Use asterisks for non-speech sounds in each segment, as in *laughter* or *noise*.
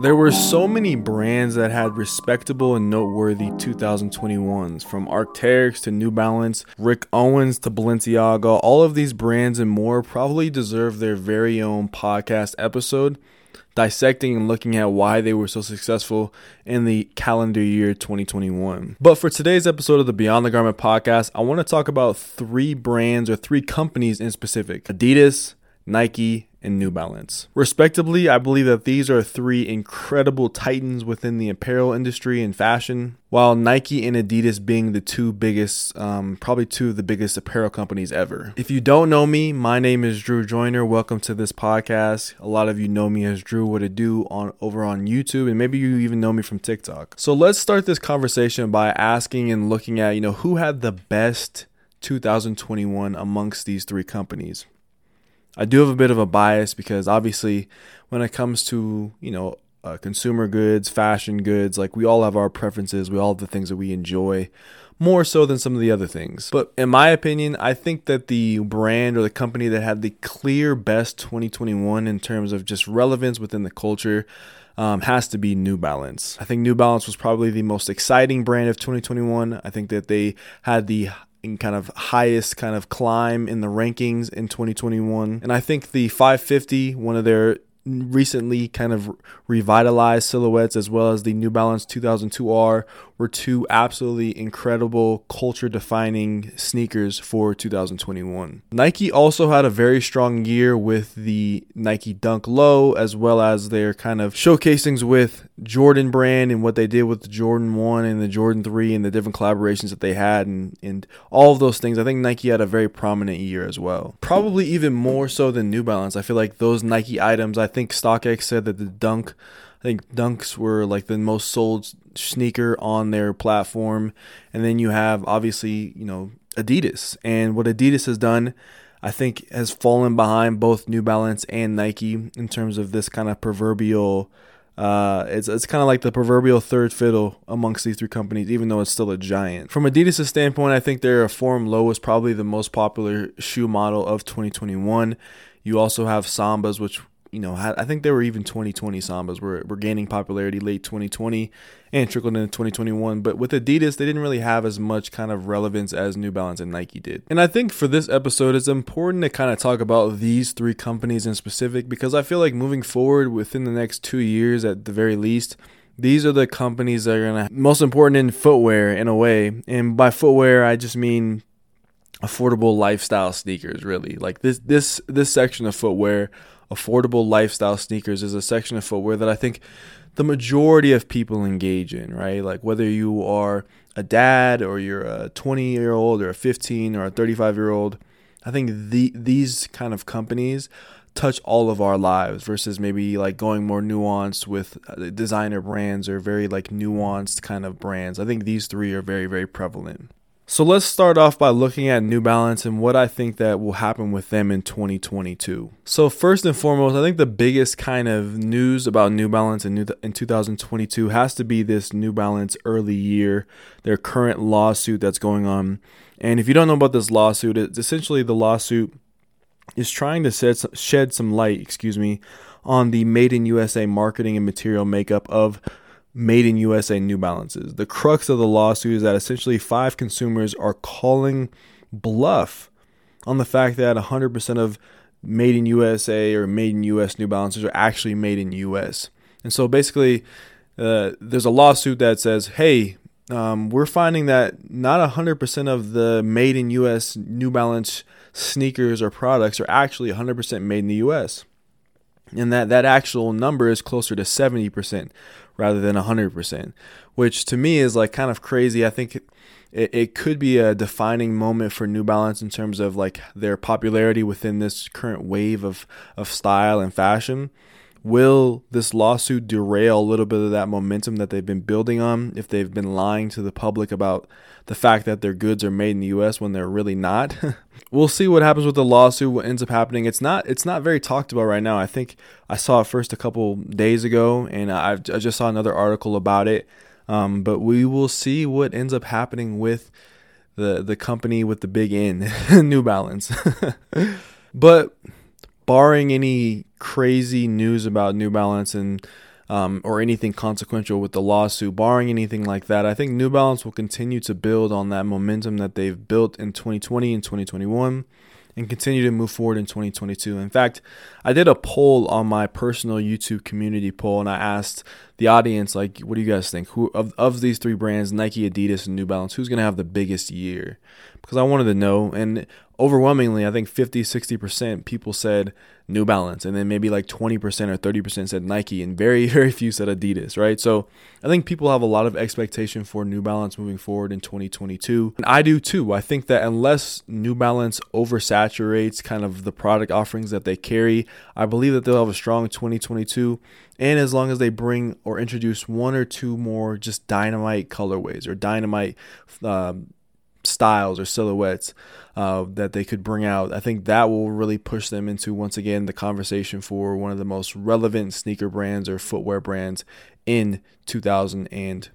There were so many brands that had respectable and noteworthy 2021s, from Arc'teryx to New Balance, Rick Owens to Balenciaga. All of these brands and more probably deserve their very own podcast episode, dissecting and looking at why they were so successful in the calendar year 2021. But for today's episode of the Beyond the Garment podcast, I want to talk about three brands or three companies in specific Adidas, Nike, and New Balance. Respectively, I believe that these are three incredible titans within the apparel industry and fashion, while Nike and Adidas being the two biggest, um, probably two of the biggest apparel companies ever. If you don't know me, my name is Drew Joyner. Welcome to this podcast. A lot of you know me as Drew What to Do on over on YouTube, and maybe you even know me from TikTok. So let's start this conversation by asking and looking at, you know, who had the best 2021 amongst these three companies. I do have a bit of a bias because obviously, when it comes to you know uh, consumer goods, fashion goods, like we all have our preferences, we all have the things that we enjoy more so than some of the other things. But in my opinion, I think that the brand or the company that had the clear best 2021 in terms of just relevance within the culture um, has to be New Balance. I think New Balance was probably the most exciting brand of 2021. I think that they had the in kind of highest kind of climb in the rankings in 2021. And I think the 550, one of their recently kind of revitalized silhouettes as well as the New Balance 2002R were two absolutely incredible culture defining sneakers for 2021. Nike also had a very strong year with the Nike Dunk Low as well as their kind of showcasings with Jordan brand and what they did with the Jordan 1 and the Jordan 3 and the different collaborations that they had and, and all of those things. I think Nike had a very prominent year as well. Probably even more so than New Balance. I feel like those Nike items, I think StockX said that the Dunk I think Dunks were like the most sold sneaker on their platform. And then you have obviously, you know, Adidas. And what Adidas has done, I think, has fallen behind both New Balance and Nike in terms of this kind of proverbial. Uh, it's it's kind of like the proverbial third fiddle amongst these three companies, even though it's still a giant. From Adidas' standpoint, I think their Forum Low is probably the most popular shoe model of 2021. You also have Sambas, which you know, I think there were even 2020 Sambas were, were gaining popularity late 2020 and trickled into 2021. But with Adidas, they didn't really have as much kind of relevance as New Balance and Nike did. And I think for this episode, it's important to kind of talk about these three companies in specific because I feel like moving forward within the next two years at the very least, these are the companies that are gonna most important in footwear in a way. And by footwear, I just mean affordable lifestyle sneakers really like this this this section of footwear affordable lifestyle sneakers is a section of footwear that I think the majority of people engage in, right? Like whether you are a dad or you're a 20 year old or a 15 or a 35 year old, I think the, these kind of companies touch all of our lives versus maybe like going more nuanced with uh, designer brands or very like nuanced kind of brands. I think these three are very, very prevalent. So let's start off by looking at New Balance and what I think that will happen with them in 2022. So first and foremost, I think the biggest kind of news about New Balance in, in 2022 has to be this New Balance early year, their current lawsuit that's going on. And if you don't know about this lawsuit, it's essentially the lawsuit is trying to shed some light, excuse me, on the made in USA marketing and material makeup of made in USA New Balances. The crux of the lawsuit is that essentially five consumers are calling bluff on the fact that 100% of made in USA or made in US New Balances are actually made in US. And so basically, uh, there's a lawsuit that says, hey, um, we're finding that not 100% of the made in US New Balance sneakers or products are actually 100% made in the US. And that, that actual number is closer to 70%, rather than 100%, which to me is like kind of crazy. I think it, it could be a defining moment for New Balance in terms of like their popularity within this current wave of, of style and fashion. Will this lawsuit derail a little bit of that momentum that they've been building on if they've been lying to the public about the fact that their goods are made in the US when they're really not? *laughs* we'll see what happens with the lawsuit, what ends up happening. It's not it's not very talked about right now. I think I saw it first a couple days ago and I, I just saw another article about it. Um, but we will see what ends up happening with the the company with the big N, *laughs* New Balance. *laughs* but barring any crazy news about New Balance and um, or anything consequential with the lawsuit, barring anything like that, I think New Balance will continue to build on that momentum that they've built in 2020 and 2021 and continue to move forward in 2022. In fact, I did a poll on my personal YouTube community poll and I asked the audience like what do you guys think? Who of, of these three brands, Nike, Adidas, and New Balance, who's going to have the biggest year? Because I wanted to know and overwhelmingly, I think 50, 60% people said New Balance, and then maybe like 20% or 30% said Nike, and very, *laughs* very few said Adidas, right? So I think people have a lot of expectation for New Balance moving forward in 2022. And I do too. I think that unless New Balance oversaturates kind of the product offerings that they carry, I believe that they'll have a strong 2022. And as long as they bring or introduce one or two more just dynamite colorways or dynamite um, styles or silhouettes uh, that they could bring out. I think that will really push them into once again the conversation for one of the most relevant sneaker brands or footwear brands in 2022.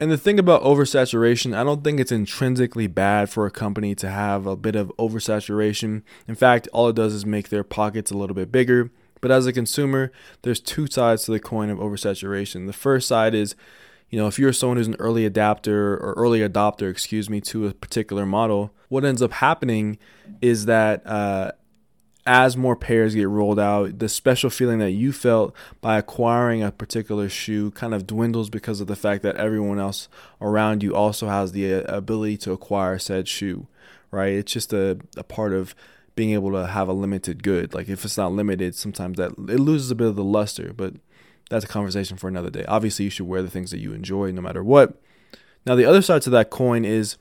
And the thing about oversaturation, I don't think it's intrinsically bad for a company to have a bit of oversaturation. In fact, all it does is make their pockets a little bit bigger. But as a consumer, there's two sides to the coin of oversaturation. The first side is you know, if you're someone who's an early adapter or early adopter, excuse me, to a particular model, what ends up happening is that uh, as more pairs get rolled out, the special feeling that you felt by acquiring a particular shoe kind of dwindles because of the fact that everyone else around you also has the uh, ability to acquire said shoe, right? It's just a, a part of being able to have a limited good. Like if it's not limited, sometimes that it loses a bit of the luster, but that's a conversation for another day. Obviously, you should wear the things that you enjoy no matter what. Now, the other side to that coin is,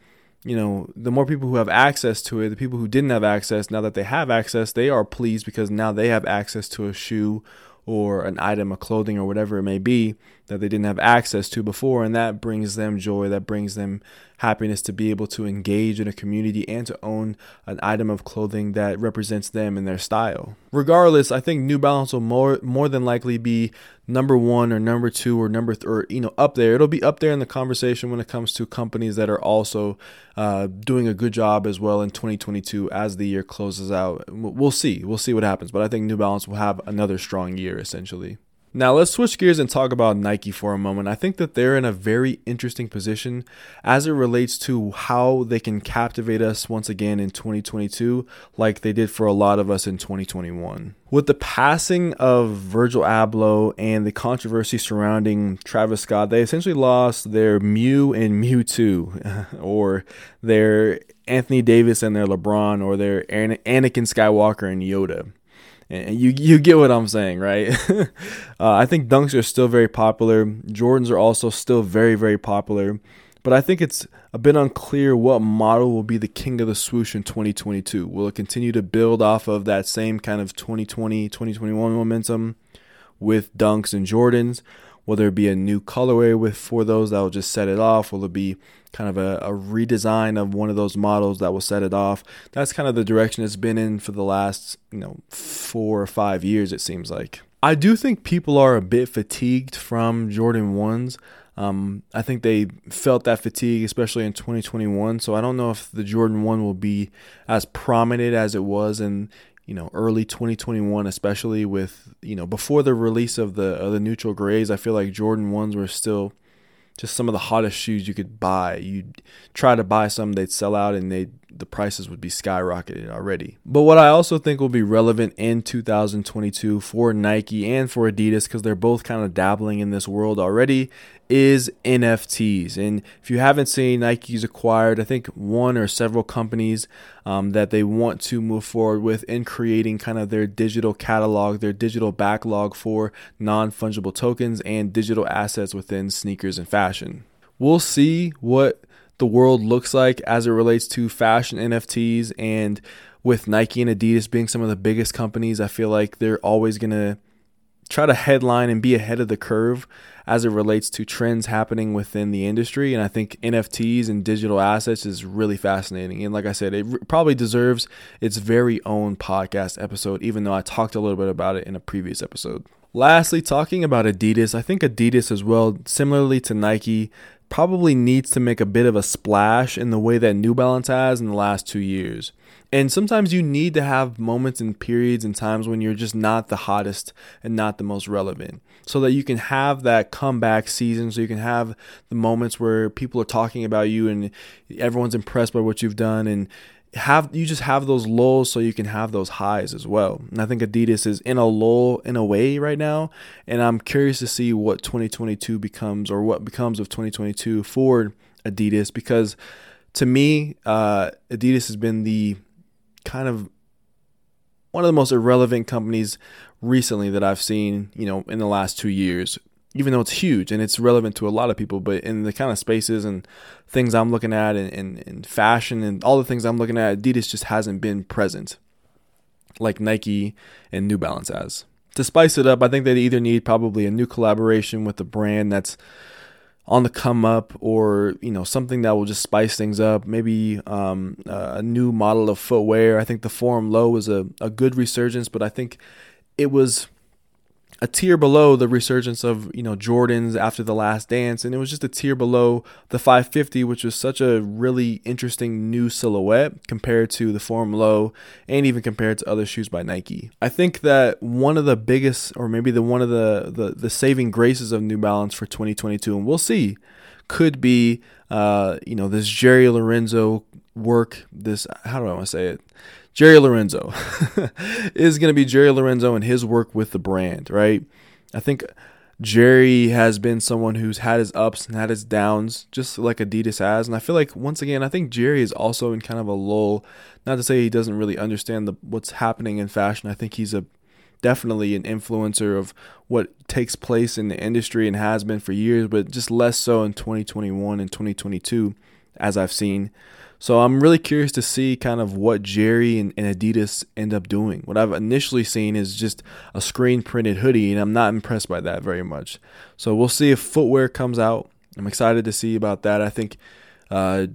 you know, the more people who have access to it, the people who didn't have access, now that they have access, they are pleased because now they have access to a shoe or an item of clothing or whatever it may be that they didn't have access to before. And that brings them joy, that brings them happiness to be able to engage in a community and to own an item of clothing that represents them and their style. Regardless, I think New Balance will more more than likely be number one or number two or number th- or you know up there. It'll be up there in the conversation when it comes to companies that are also uh, doing a good job as well in 2022 as the year closes out. We'll see. We'll see what happens, but I think New Balance will have another strong year essentially. Now, let's switch gears and talk about Nike for a moment. I think that they're in a very interesting position as it relates to how they can captivate us once again in 2022, like they did for a lot of us in 2021. With the passing of Virgil Abloh and the controversy surrounding Travis Scott, they essentially lost their Mew and Mewtwo, *laughs* or their Anthony Davis and their LeBron, or their Anakin Skywalker and Yoda. And you you get what I'm saying, right? *laughs* uh, I think dunks are still very popular. Jordans are also still very very popular, but I think it's a bit unclear what model will be the king of the swoosh in 2022. Will it continue to build off of that same kind of 2020 2021 momentum with dunks and Jordans? Will there be a new colorway with for those that will just set it off? Will it be kind of a, a, redesign of one of those models that will set it off? That's kind of the direction it's been in for the last, you know, four or five years, it seems like. I do think people are a bit fatigued from Jordan 1s. Um, I think they felt that fatigue, especially in 2021. So I don't know if the Jordan 1 will be as prominent as it was in you know early 2021 especially with you know before the release of the of the neutral grays i feel like jordan 1s were still just some of the hottest shoes you could buy. You'd try to buy some they'd sell out and they the prices would be skyrocketed already but what i also think will be relevant in 2022 for nike and for adidas because they're both kind of dabbling in this world already is NFTs. And if you haven't seen, Nike's acquired, I think, one or several companies um, that they want to move forward with in creating kind of their digital catalog, their digital backlog for non fungible tokens and digital assets within sneakers and fashion. We'll see what the world looks like as it relates to fashion NFTs and with Nike and Adidas being some of the biggest companies, I feel like they're always going to try to headline and be ahead of the curve as it relates to trends happening within the industry. And I think NFTs and digital assets is really fascinating. And like I said, it probably deserves its very own podcast episode, even though I talked a little bit about it in a previous episode. Lastly, talking about Adidas, I think Adidas as well, similarly to Nike, probably needs to make a bit of a splash in the way that New Balance has in the last two years. And sometimes you need to have moments and periods and times when you're just not the hottest and not the most relevant so that you can have that comeback season so you can have the moments where people are talking about you and everyone's impressed by what you've done and have you just have those lows so you can have those highs as well. And I think Adidas is in a lull in a way right now, and I'm curious to see what 2022 becomes or what becomes of 2022 for Adidas because to me, uh, Adidas has been the kind of one of the most irrelevant companies recently that I've seen, you know, in the last two years even though it's huge and it's relevant to a lot of people, but in the kind of spaces and things I'm looking at and, and, and fashion and all the things I'm looking at, Adidas just hasn't been present like Nike and New Balance has. To spice it up, I think they'd either need probably a new collaboration with a brand that's on the come up or you know something that will just spice things up maybe um, a new model of footwear i think the forum low was a, a good resurgence but i think it was a tier below the resurgence of you know Jordans after the Last Dance, and it was just a tier below the 550, which was such a really interesting new silhouette compared to the Forum Low, and even compared to other shoes by Nike. I think that one of the biggest, or maybe the one of the the, the saving graces of New Balance for 2022, and we'll see, could be uh, you know this Jerry Lorenzo work. This how do I want to say it? Jerry Lorenzo *laughs* is going to be Jerry Lorenzo and his work with the brand, right? I think Jerry has been someone who's had his ups and had his downs, just like Adidas has. And I feel like once again, I think Jerry is also in kind of a lull. Not to say he doesn't really understand the, what's happening in fashion. I think he's a definitely an influencer of what takes place in the industry and has been for years, but just less so in 2021 and 2022, as I've seen. So I'm really curious to see kind of what Jerry and, and, Adidas end up doing. What I've initially seen is just a screen printed hoodie, and I'm not impressed by that very much. So we'll see if footwear comes out. I'm excited to see about that. I think uh,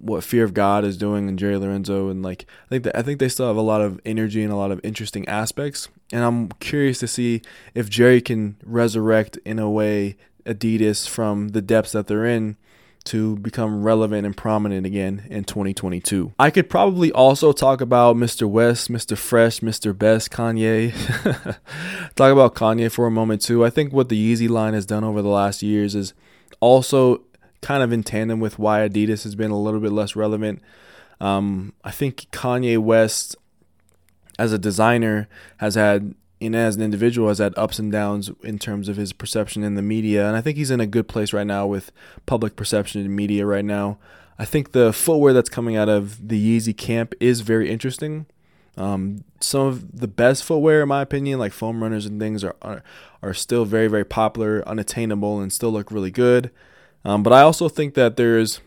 what Fear of God is doing and Jerry Lorenzo and like I think that I think they still have a lot of energy and a lot of interesting aspects. And I'm curious to see if Jerry can resurrect in a way Adidas from the depths that they're in to become relevant and prominent again in 2022. I could probably also talk about Mr. West, Mr. Fresh, Mr. Best, Kanye. *laughs* talk about Kanye for a moment too. I think what the Yeezy line has done over the last years is also kind of in tandem with why Adidas has been a little bit less relevant. Um, I think Kanye West, as a designer, has had and as an individual has had ups and downs in terms of his perception in the media and i think he's in a good place right now with public perception in media right now. I think the footwear that's coming out of the yeezy camp is very interesting. Um, some of the best footwear in my opinion like foam runners and things are, are, are still very very popular unattainable and still look really good. Um, but i also think that there's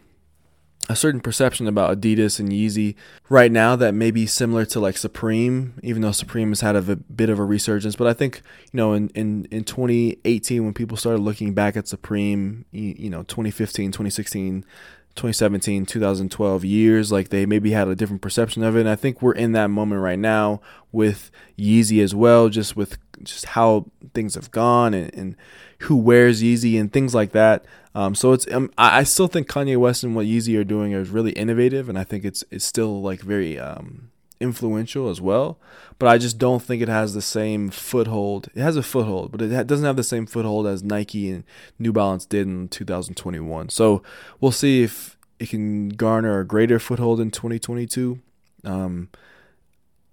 a certain perception about Adidas and Yeezy right now that may be similar to like Supreme, even though Supreme has had a, bit of a resurgence. But I think you know in, in, in 2018 when people started looking back at Supreme, you, you know 2015, 2016. 2017, 2012 years, like they maybe had a different perception of it. And I think we're in that moment right now with Yeezy as well, just with just how things have gone and, and who wears Yeezy and things like that. Um, so it's um, I still think Kanye West and what Yeezy are doing is really innovative, and I think it's it's still like very um, influential as well. But I just don't think it has the same foothold. It has a foothold, but it doesn't have the same foothold as Nike and New Balance did in 2021. So we'll see if it can garner a greater foothold in 2022. Um,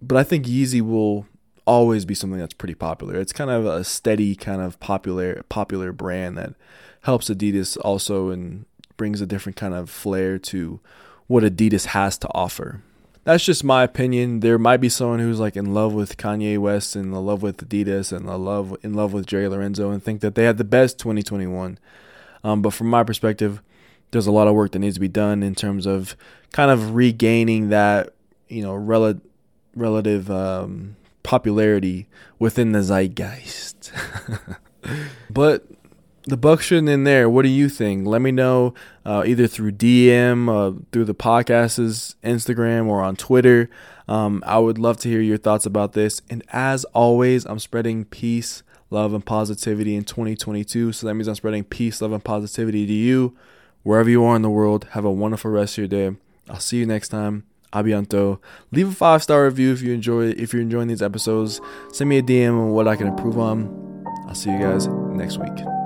but I think Yeezy will always be something that's pretty popular. It's kind of a steady kind of popular popular brand that helps Adidas also and brings a different kind of flair to what Adidas has to offer. That's just my opinion. There might be someone who's like in love with Kanye West and in love with Adidas and in love in love with Jerry Lorenzo and think that they had the best 2021. Um, but from my perspective, there's a lot of work that needs to be done in terms of kind of regaining that you know rel- relative um, popularity within the zeitgeist. *laughs* but the buck shouldn't in there. What do you think? Let me know uh, either through DM, uh, through the podcast's Instagram, or on Twitter. Um, I would love to hear your thoughts about this. And as always, I'm spreading peace, love, and positivity in 2022. So that means I'm spreading peace, love, and positivity to you Wherever you are in the world, have a wonderful rest of your day. I'll see you next time. Abianto. Leave a five star review if you enjoy if you're enjoying these episodes. Send me a DM on what I can improve on. I'll see you guys next week.